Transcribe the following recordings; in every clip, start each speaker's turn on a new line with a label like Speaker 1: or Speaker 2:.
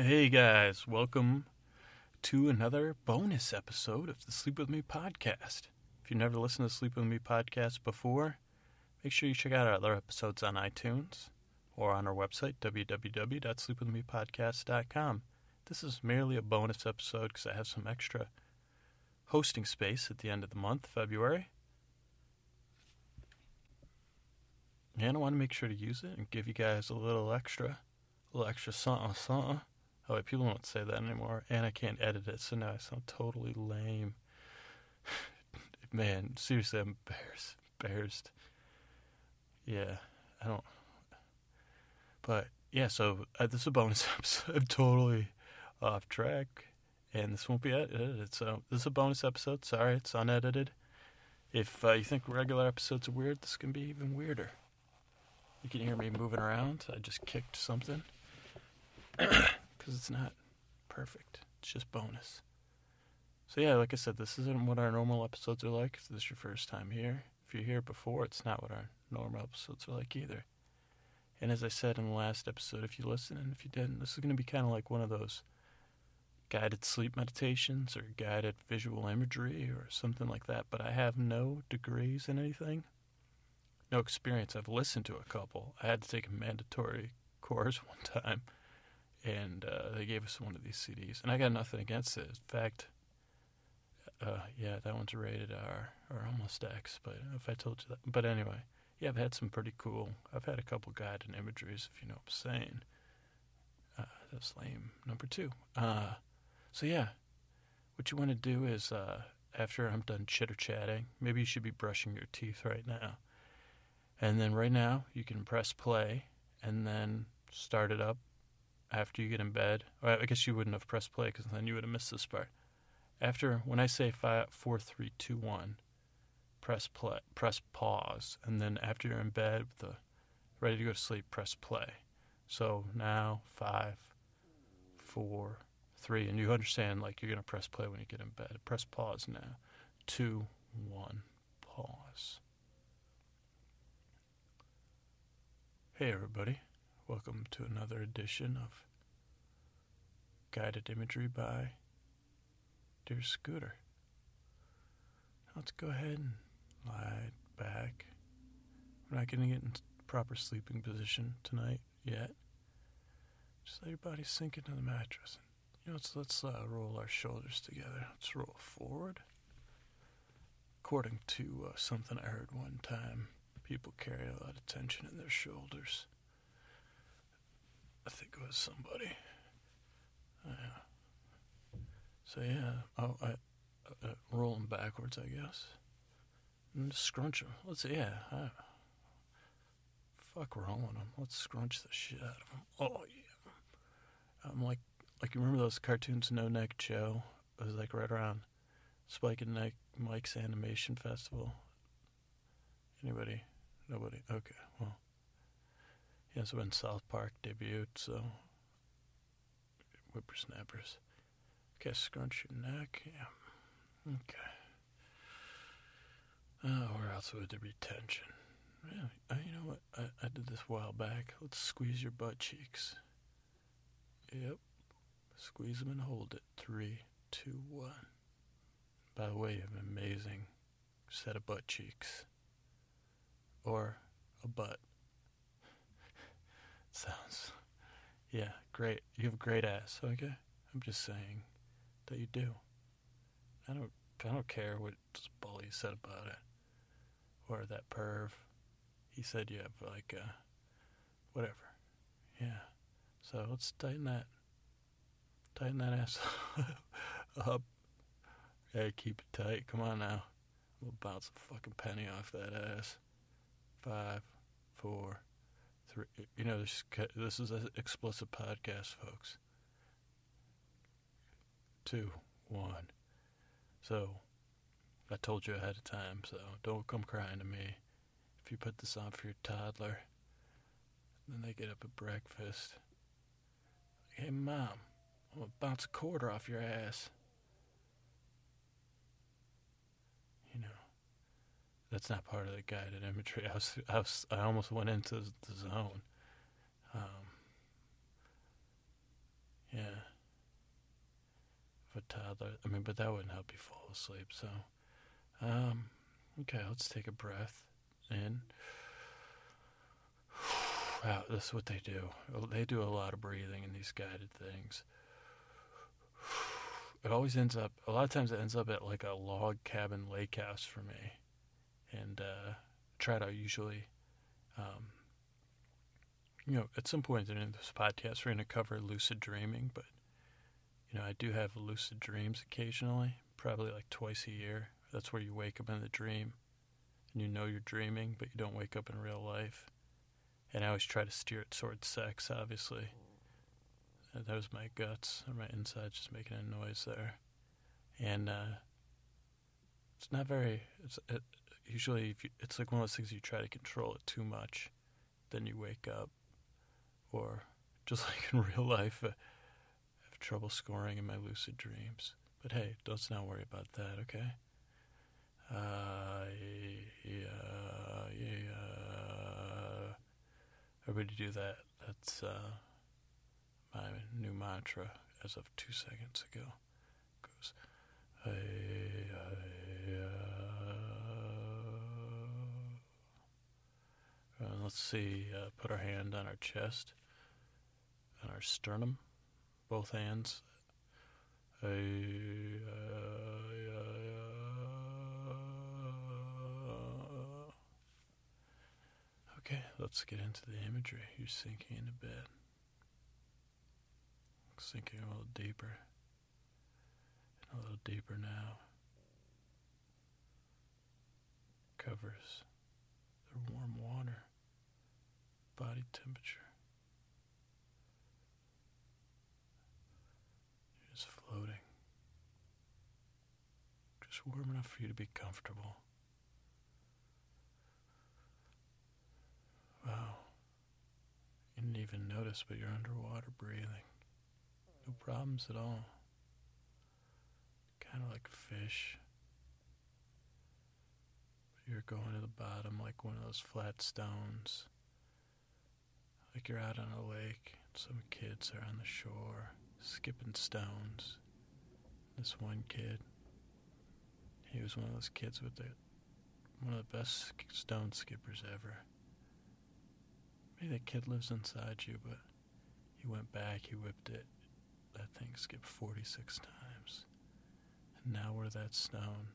Speaker 1: Hey guys, welcome to another bonus episode of the Sleep With Me podcast. If you've never listened to Sleep With Me podcast before, make sure you check out our other episodes on iTunes or on our website, www.sleepwithmepodcast.com. This is merely a bonus episode because I have some extra hosting space at the end of the month, February. And I want to make sure to use it and give you guys a little extra, a little extra something, something. Oh, wait, people don't say that anymore. And I can't edit it, so now I sound totally lame. Man, seriously, I'm embarrassed. Embarrassed. Yeah, I don't. But yeah, so uh, this is a bonus episode. I'm totally off track, and this won't be edited. So this is a bonus episode. Sorry, it's unedited. If uh, you think regular episodes are weird, this can be even weirder. You can hear me moving around. I just kicked something because it's not perfect. It's just bonus. So yeah, like I said, this isn't what our normal episodes are like. If this is your first time here, if you're here before, it's not what our normal episodes are like either. And as I said in the last episode, if you listen and if you didn't, this is going to be kind of like one of those guided sleep meditations or guided visual imagery or something like that. But I have no degrees in anything no experience. I've listened to a couple. I had to take a mandatory course one time, and uh, they gave us one of these CDs, and I got nothing against it. In fact, uh, yeah, that one's rated R or almost X. But if I told you that, but anyway, yeah, I've had some pretty cool. I've had a couple guided imageries, if you know what I'm saying. Uh, that's lame. Number two. Uh, so yeah, what you want to do is uh, after I'm done chitter chatting, maybe you should be brushing your teeth right now and then right now, you can press play and then start it up after you get in bed. Or I guess you wouldn't have pressed play because then you would have missed this part. After, when I say five, four, three, two, one, press play, press pause, and then after you're in bed with the ready to go to sleep, press play. So now five, four, three, and you understand like you're gonna press play when you get in bed. Press pause now. Two, one, pause. Hey, everybody. Welcome to another edition of Guided Imagery by Dear Scooter. Let's go ahead and lie back. We're not going to get in proper sleeping position tonight yet. Just let your body sink into the mattress. You know, let's, let's uh, roll our shoulders together. Let's roll forward. According to uh, something I heard one time, people carry a lot of tension in their shoulders. I think it was somebody. Uh, so yeah, oh, I, uh, roll them backwards, I guess, and scrunch them. Let's see, yeah. I, fuck rolling them. Let's scrunch the shit out of them. Oh yeah. I'm like, like you remember those cartoons, No Neck Joe? It was like right around Spike and Mike's Animation Festival. Anybody Nobody. Okay. Well, also when South Park debuted, so whippersnappers. Okay, scrunch your neck. Yeah. Okay. Oh, where else would there be tension? Yeah, uh, you know what? I, I did this a while back. Let's squeeze your butt cheeks. Yep. Squeeze them and hold it. Three, two, one. By the way, you have an amazing set of butt cheeks or a butt. Yeah, great. You have a great ass. Okay, I'm just saying that you do. I don't, I don't care what bully said about it, or that perv. He said you have like, uh, whatever. Yeah. So let's tighten that, tighten that ass up. Yeah, keep it tight. Come on now. We'll bounce a fucking penny off that ass five, four, three. You know, this, this is an explicit podcast, folks. Two, one. So, I told you ahead of time, so don't come crying to me if you put this on for your toddler. Then they get up at breakfast. Hey, mom, I'm gonna bounce a quarter off your ass. That's not part of the guided imagery. I was, I, was, I almost went into the zone. Um, yeah, toddler. I mean, but that wouldn't help you fall asleep. So, um, okay, let's take a breath in. Wow, this is what they do. They do a lot of breathing in these guided things. It always ends up, a lot of times it ends up at like a log cabin lake house for me. And uh, try to usually, um, you know, at some point in this podcast, we're going to cover lucid dreaming, but, you know, I do have lucid dreams occasionally, probably like twice a year. That's where you wake up in the dream and you know you're dreaming, but you don't wake up in real life. And I always try to steer it towards sex, obviously. And that was my guts or my insides just making a noise there. And uh, it's not very. It's it, usually you, it's like one of those things you try to control it too much, then you wake up, or just like in real life, uh, I have trouble scoring in my lucid dreams. But hey, let's not worry about that, okay? Uh, yeah, yeah. Everybody do that. That's uh, my new mantra as of two seconds ago. It goes, hey, hey, uh, let's see, uh, put our hand on our chest, on our sternum, both hands. Okay, let's get into the imagery. You're sinking into bed. Sinking a little deeper. And a little deeper now. Covers the warm water, body temperature. You're just floating. Just warm enough for you to be comfortable. Wow. You didn't even notice, but you're underwater breathing. No problems at all. Kind of like fish. You're going to the bottom like one of those flat stones. Like you're out on a lake. Some kids are on the shore skipping stones. This one kid, he was one of those kids with the one of the best stone skippers ever. Maybe that kid lives inside you, but he went back, he whipped it. That thing skipped 46 times. And now where that stone,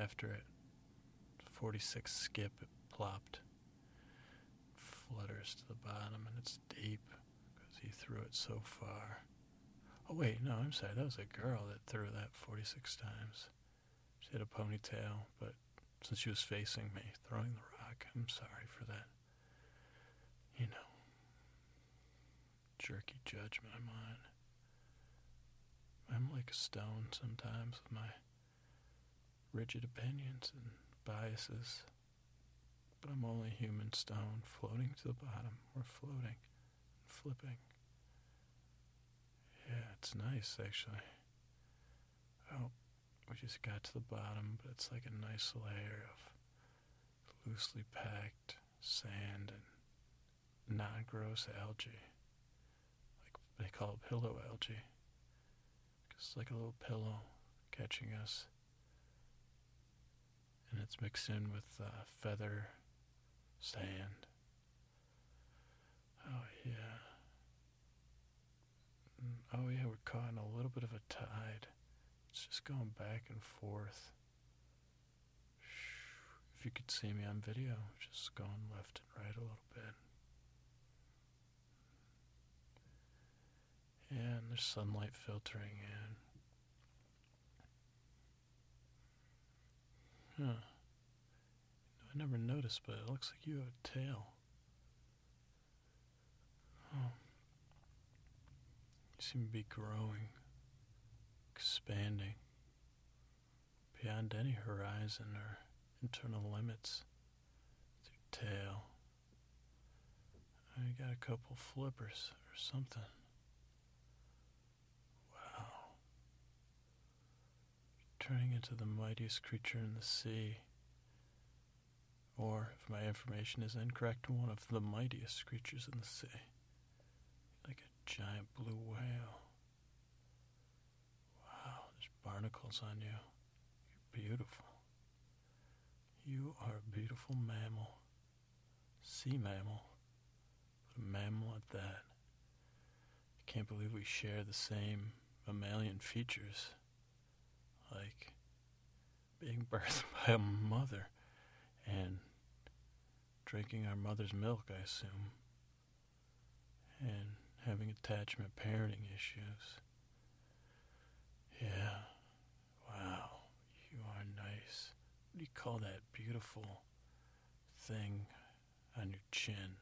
Speaker 1: after it, 46 skip, it plopped, flutters to the bottom, and it's deep because he threw it so far. Oh, wait, no, I'm sorry. That was a girl that threw that 46 times. She had a ponytail, but since she was facing me, throwing the rock, I'm sorry for that you know, jerky judgment of mine. I'm like a stone sometimes with my rigid opinions and biases, but I'm only human stone floating to the bottom. We're floating, flipping. Yeah, it's nice actually. Oh, we just got to the bottom, but it's like a nice layer of loosely packed sand and non-gross algae. Like they call it pillow algae. It's like a little pillow catching us. And it's mixed in with uh, feather sand. Oh, yeah. Mm, oh, yeah, we're caught in a little bit of a tide. It's just going back and forth. If you could see me on video, just going left and right a little bit. And there's sunlight filtering in. Huh. I never noticed, but it looks like you have a tail. Oh. You seem to be growing, expanding beyond any horizon or internal limits. With your tail. You got a couple flippers or something. Wow. Turning into the mightiest creature in the sea. Or, if my information is incorrect, one of the mightiest creatures in the sea. Like a giant blue whale. Wow, there's barnacles on you. You're beautiful. You are a beautiful mammal. Sea mammal. But a mammal at that. I can't believe we share the same mammalian features. Like being birthed by a mother and drinking our mother's milk, I assume, and having attachment parenting issues. Yeah. Wow. You are nice. What do you call that beautiful thing on your chin?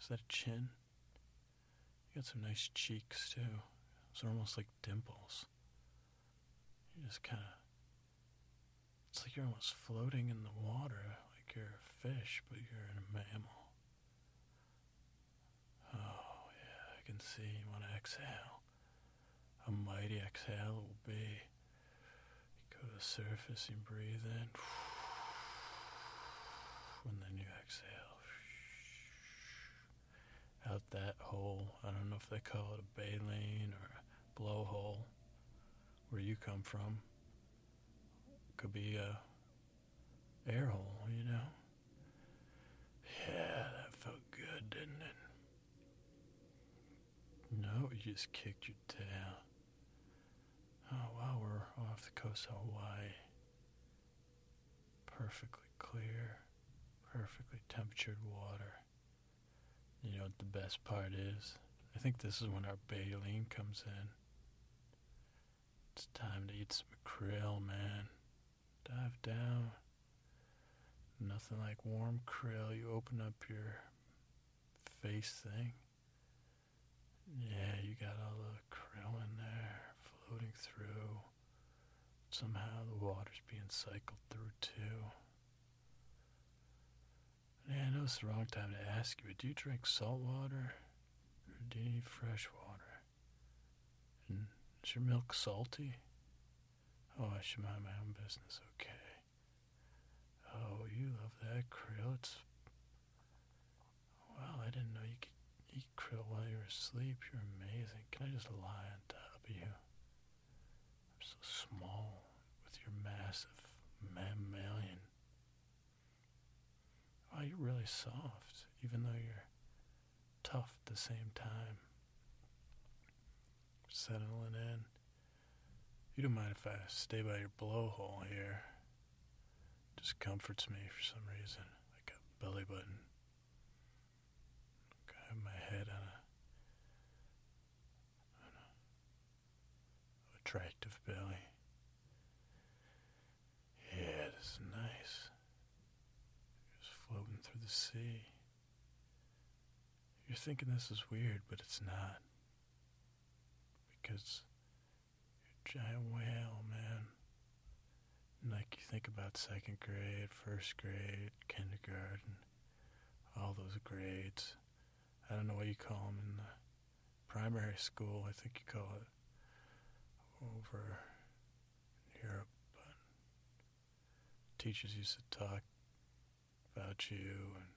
Speaker 1: Is that a chin? You got some nice cheeks, too. Are almost like dimples. You just kind of. It's like you're almost floating in the water, you're a fish, but you're a mammal. Oh, yeah, I can see you want to exhale. A mighty exhale will be. You go to the surface and breathe in. And then you exhale. Out that hole. I don't know if they call it a baleen or a blowhole where you come from. Could be a air hole, you know? Yeah, that felt good, didn't it? No, you just kicked your tail. Oh, wow, we're off the coast of Hawaii. Perfectly clear, perfectly temperatured water. You know what the best part is? I think this is when our baleen comes in. It's time to eat some krill, man. Dive down. Nothing like warm krill. You open up your face thing. Yeah, you got all the krill in there floating through. Somehow the water's being cycled through too. Yeah, I know it's the wrong time to ask you, but do you drink salt water or do you need fresh water? And is your milk salty? Oh, I should mind my own business, okay. Oh, you love that krill. It's. Well, I didn't know you could eat krill while you're asleep. You're amazing. Can I just lie on top of you? I'm so small with your massive mammalian. Oh, you're really soft, even though you're tough at the same time. Settling in. You don't mind if I stay by your blowhole here? Just comforts me for some reason, like a belly button. I have my head on a, on a attractive belly. Yeah, this is nice. Just floating through the sea. You're thinking this is weird, but it's not. Because you're a giant whale, man. Like you think about second grade, first grade, kindergarten, all those grades. I don't know what you call them in the primary school. I think you call it over in Europe. But teachers used to talk about you and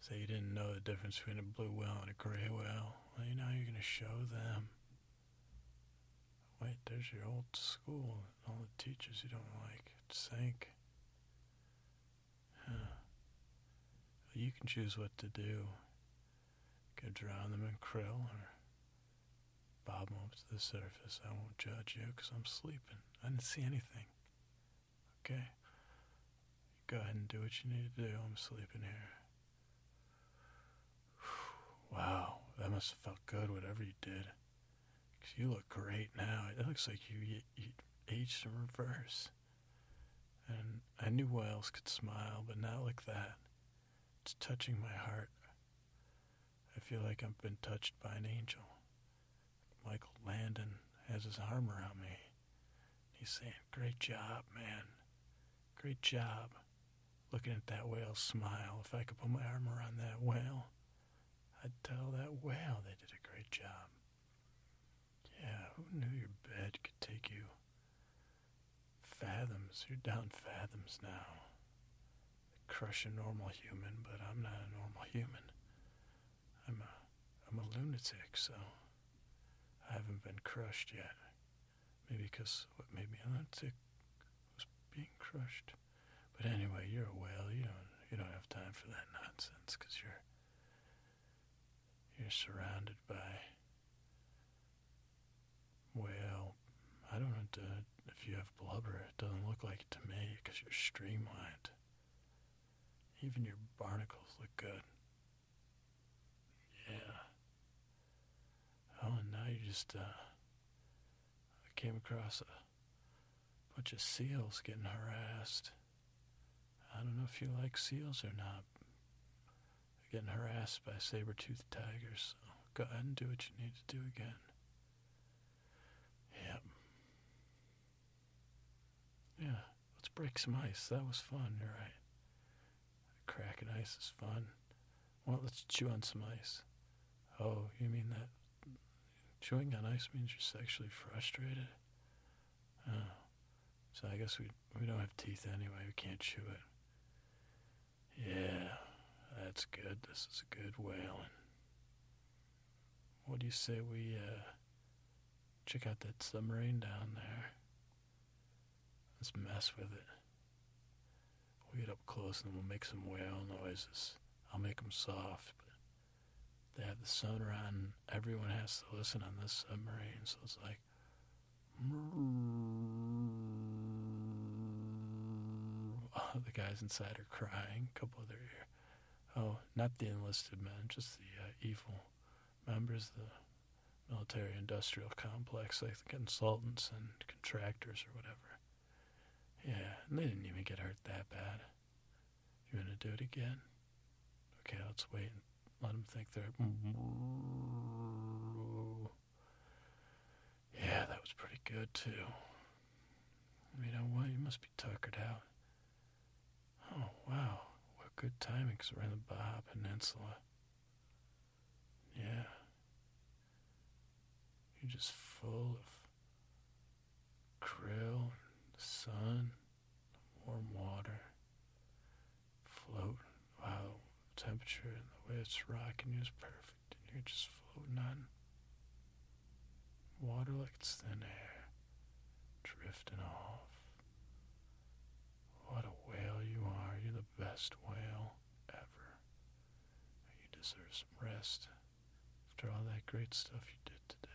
Speaker 1: say you didn't know the difference between a blue whale and a gray whale. Well, you know, you're going to show them. Wait, there's your old school. and All the teachers you don't like. Sank. Huh. You can choose what to do. Could drown them in krill or bob them up to the surface. I won't judge you because I'm sleeping. I didn't see anything. Okay? Go ahead and do what you need to do. I'm sleeping here. Wow, that must have felt good, whatever you did. You look great now. It looks like you, you aged in reverse. And I knew whales could smile, but not like that. It's touching my heart. I feel like I've been touched by an angel. Michael Landon has his arm around me. He's saying, Great job, man. Great job. Looking at that whale smile. If I could put my arm around that whale, I'd tell that whale they did a great job. Yeah, who knew your bed could take you fathoms? You're down fathoms now. Crush a normal human, but I'm not a normal human. I'm a I'm a lunatic, so I haven't been crushed yet. Maybe because what made me a lunatic was being crushed. But anyway, you're a whale. You don't you don't have time for that nonsense because you're you're surrounded by well, I don't know if you have blubber. It doesn't look like it to me because you're streamlined. Even your barnacles look good. Yeah. Oh, and now you just, uh, I came across a bunch of seals getting harassed. I don't know if you like seals or not. Getting harassed by saber-toothed tigers, so go ahead and do what you need to do again. Yeah, let's break some ice. That was fun, you're right. Cracking ice is fun. Well, let's chew on some ice. Oh, you mean that chewing on ice means you're sexually frustrated? Oh. So I guess we we don't have teeth anyway. We can't chew it. Yeah, that's good. This is a good whaling. What do you say we uh, check out that submarine down there? Let's mess with it. We'll get up close and we'll make some whale noises. I'll make them soft, but they have the sonar on. Everyone has to listen on this submarine, so it's like. Oh, the guys inside are crying. A couple of their ear. Oh, not the enlisted men, just the uh, evil members of the military industrial complex, like the consultants and contractors or whatever. Yeah, and they didn't even get hurt that bad. You want to do it again? Okay, let's wait and let them think they're. Yeah, that was pretty good too. You know what? You must be tuckered out. Oh, wow. What good timing because we're in the Baja Peninsula. Yeah. You're just full of krill, sun, warm water, float. Wow, temperature and the way it's rocking is perfect, and you're just floating on water like it's thin air, drifting off. What a whale you are. You're the best whale ever. You deserve some rest after all that great stuff you did.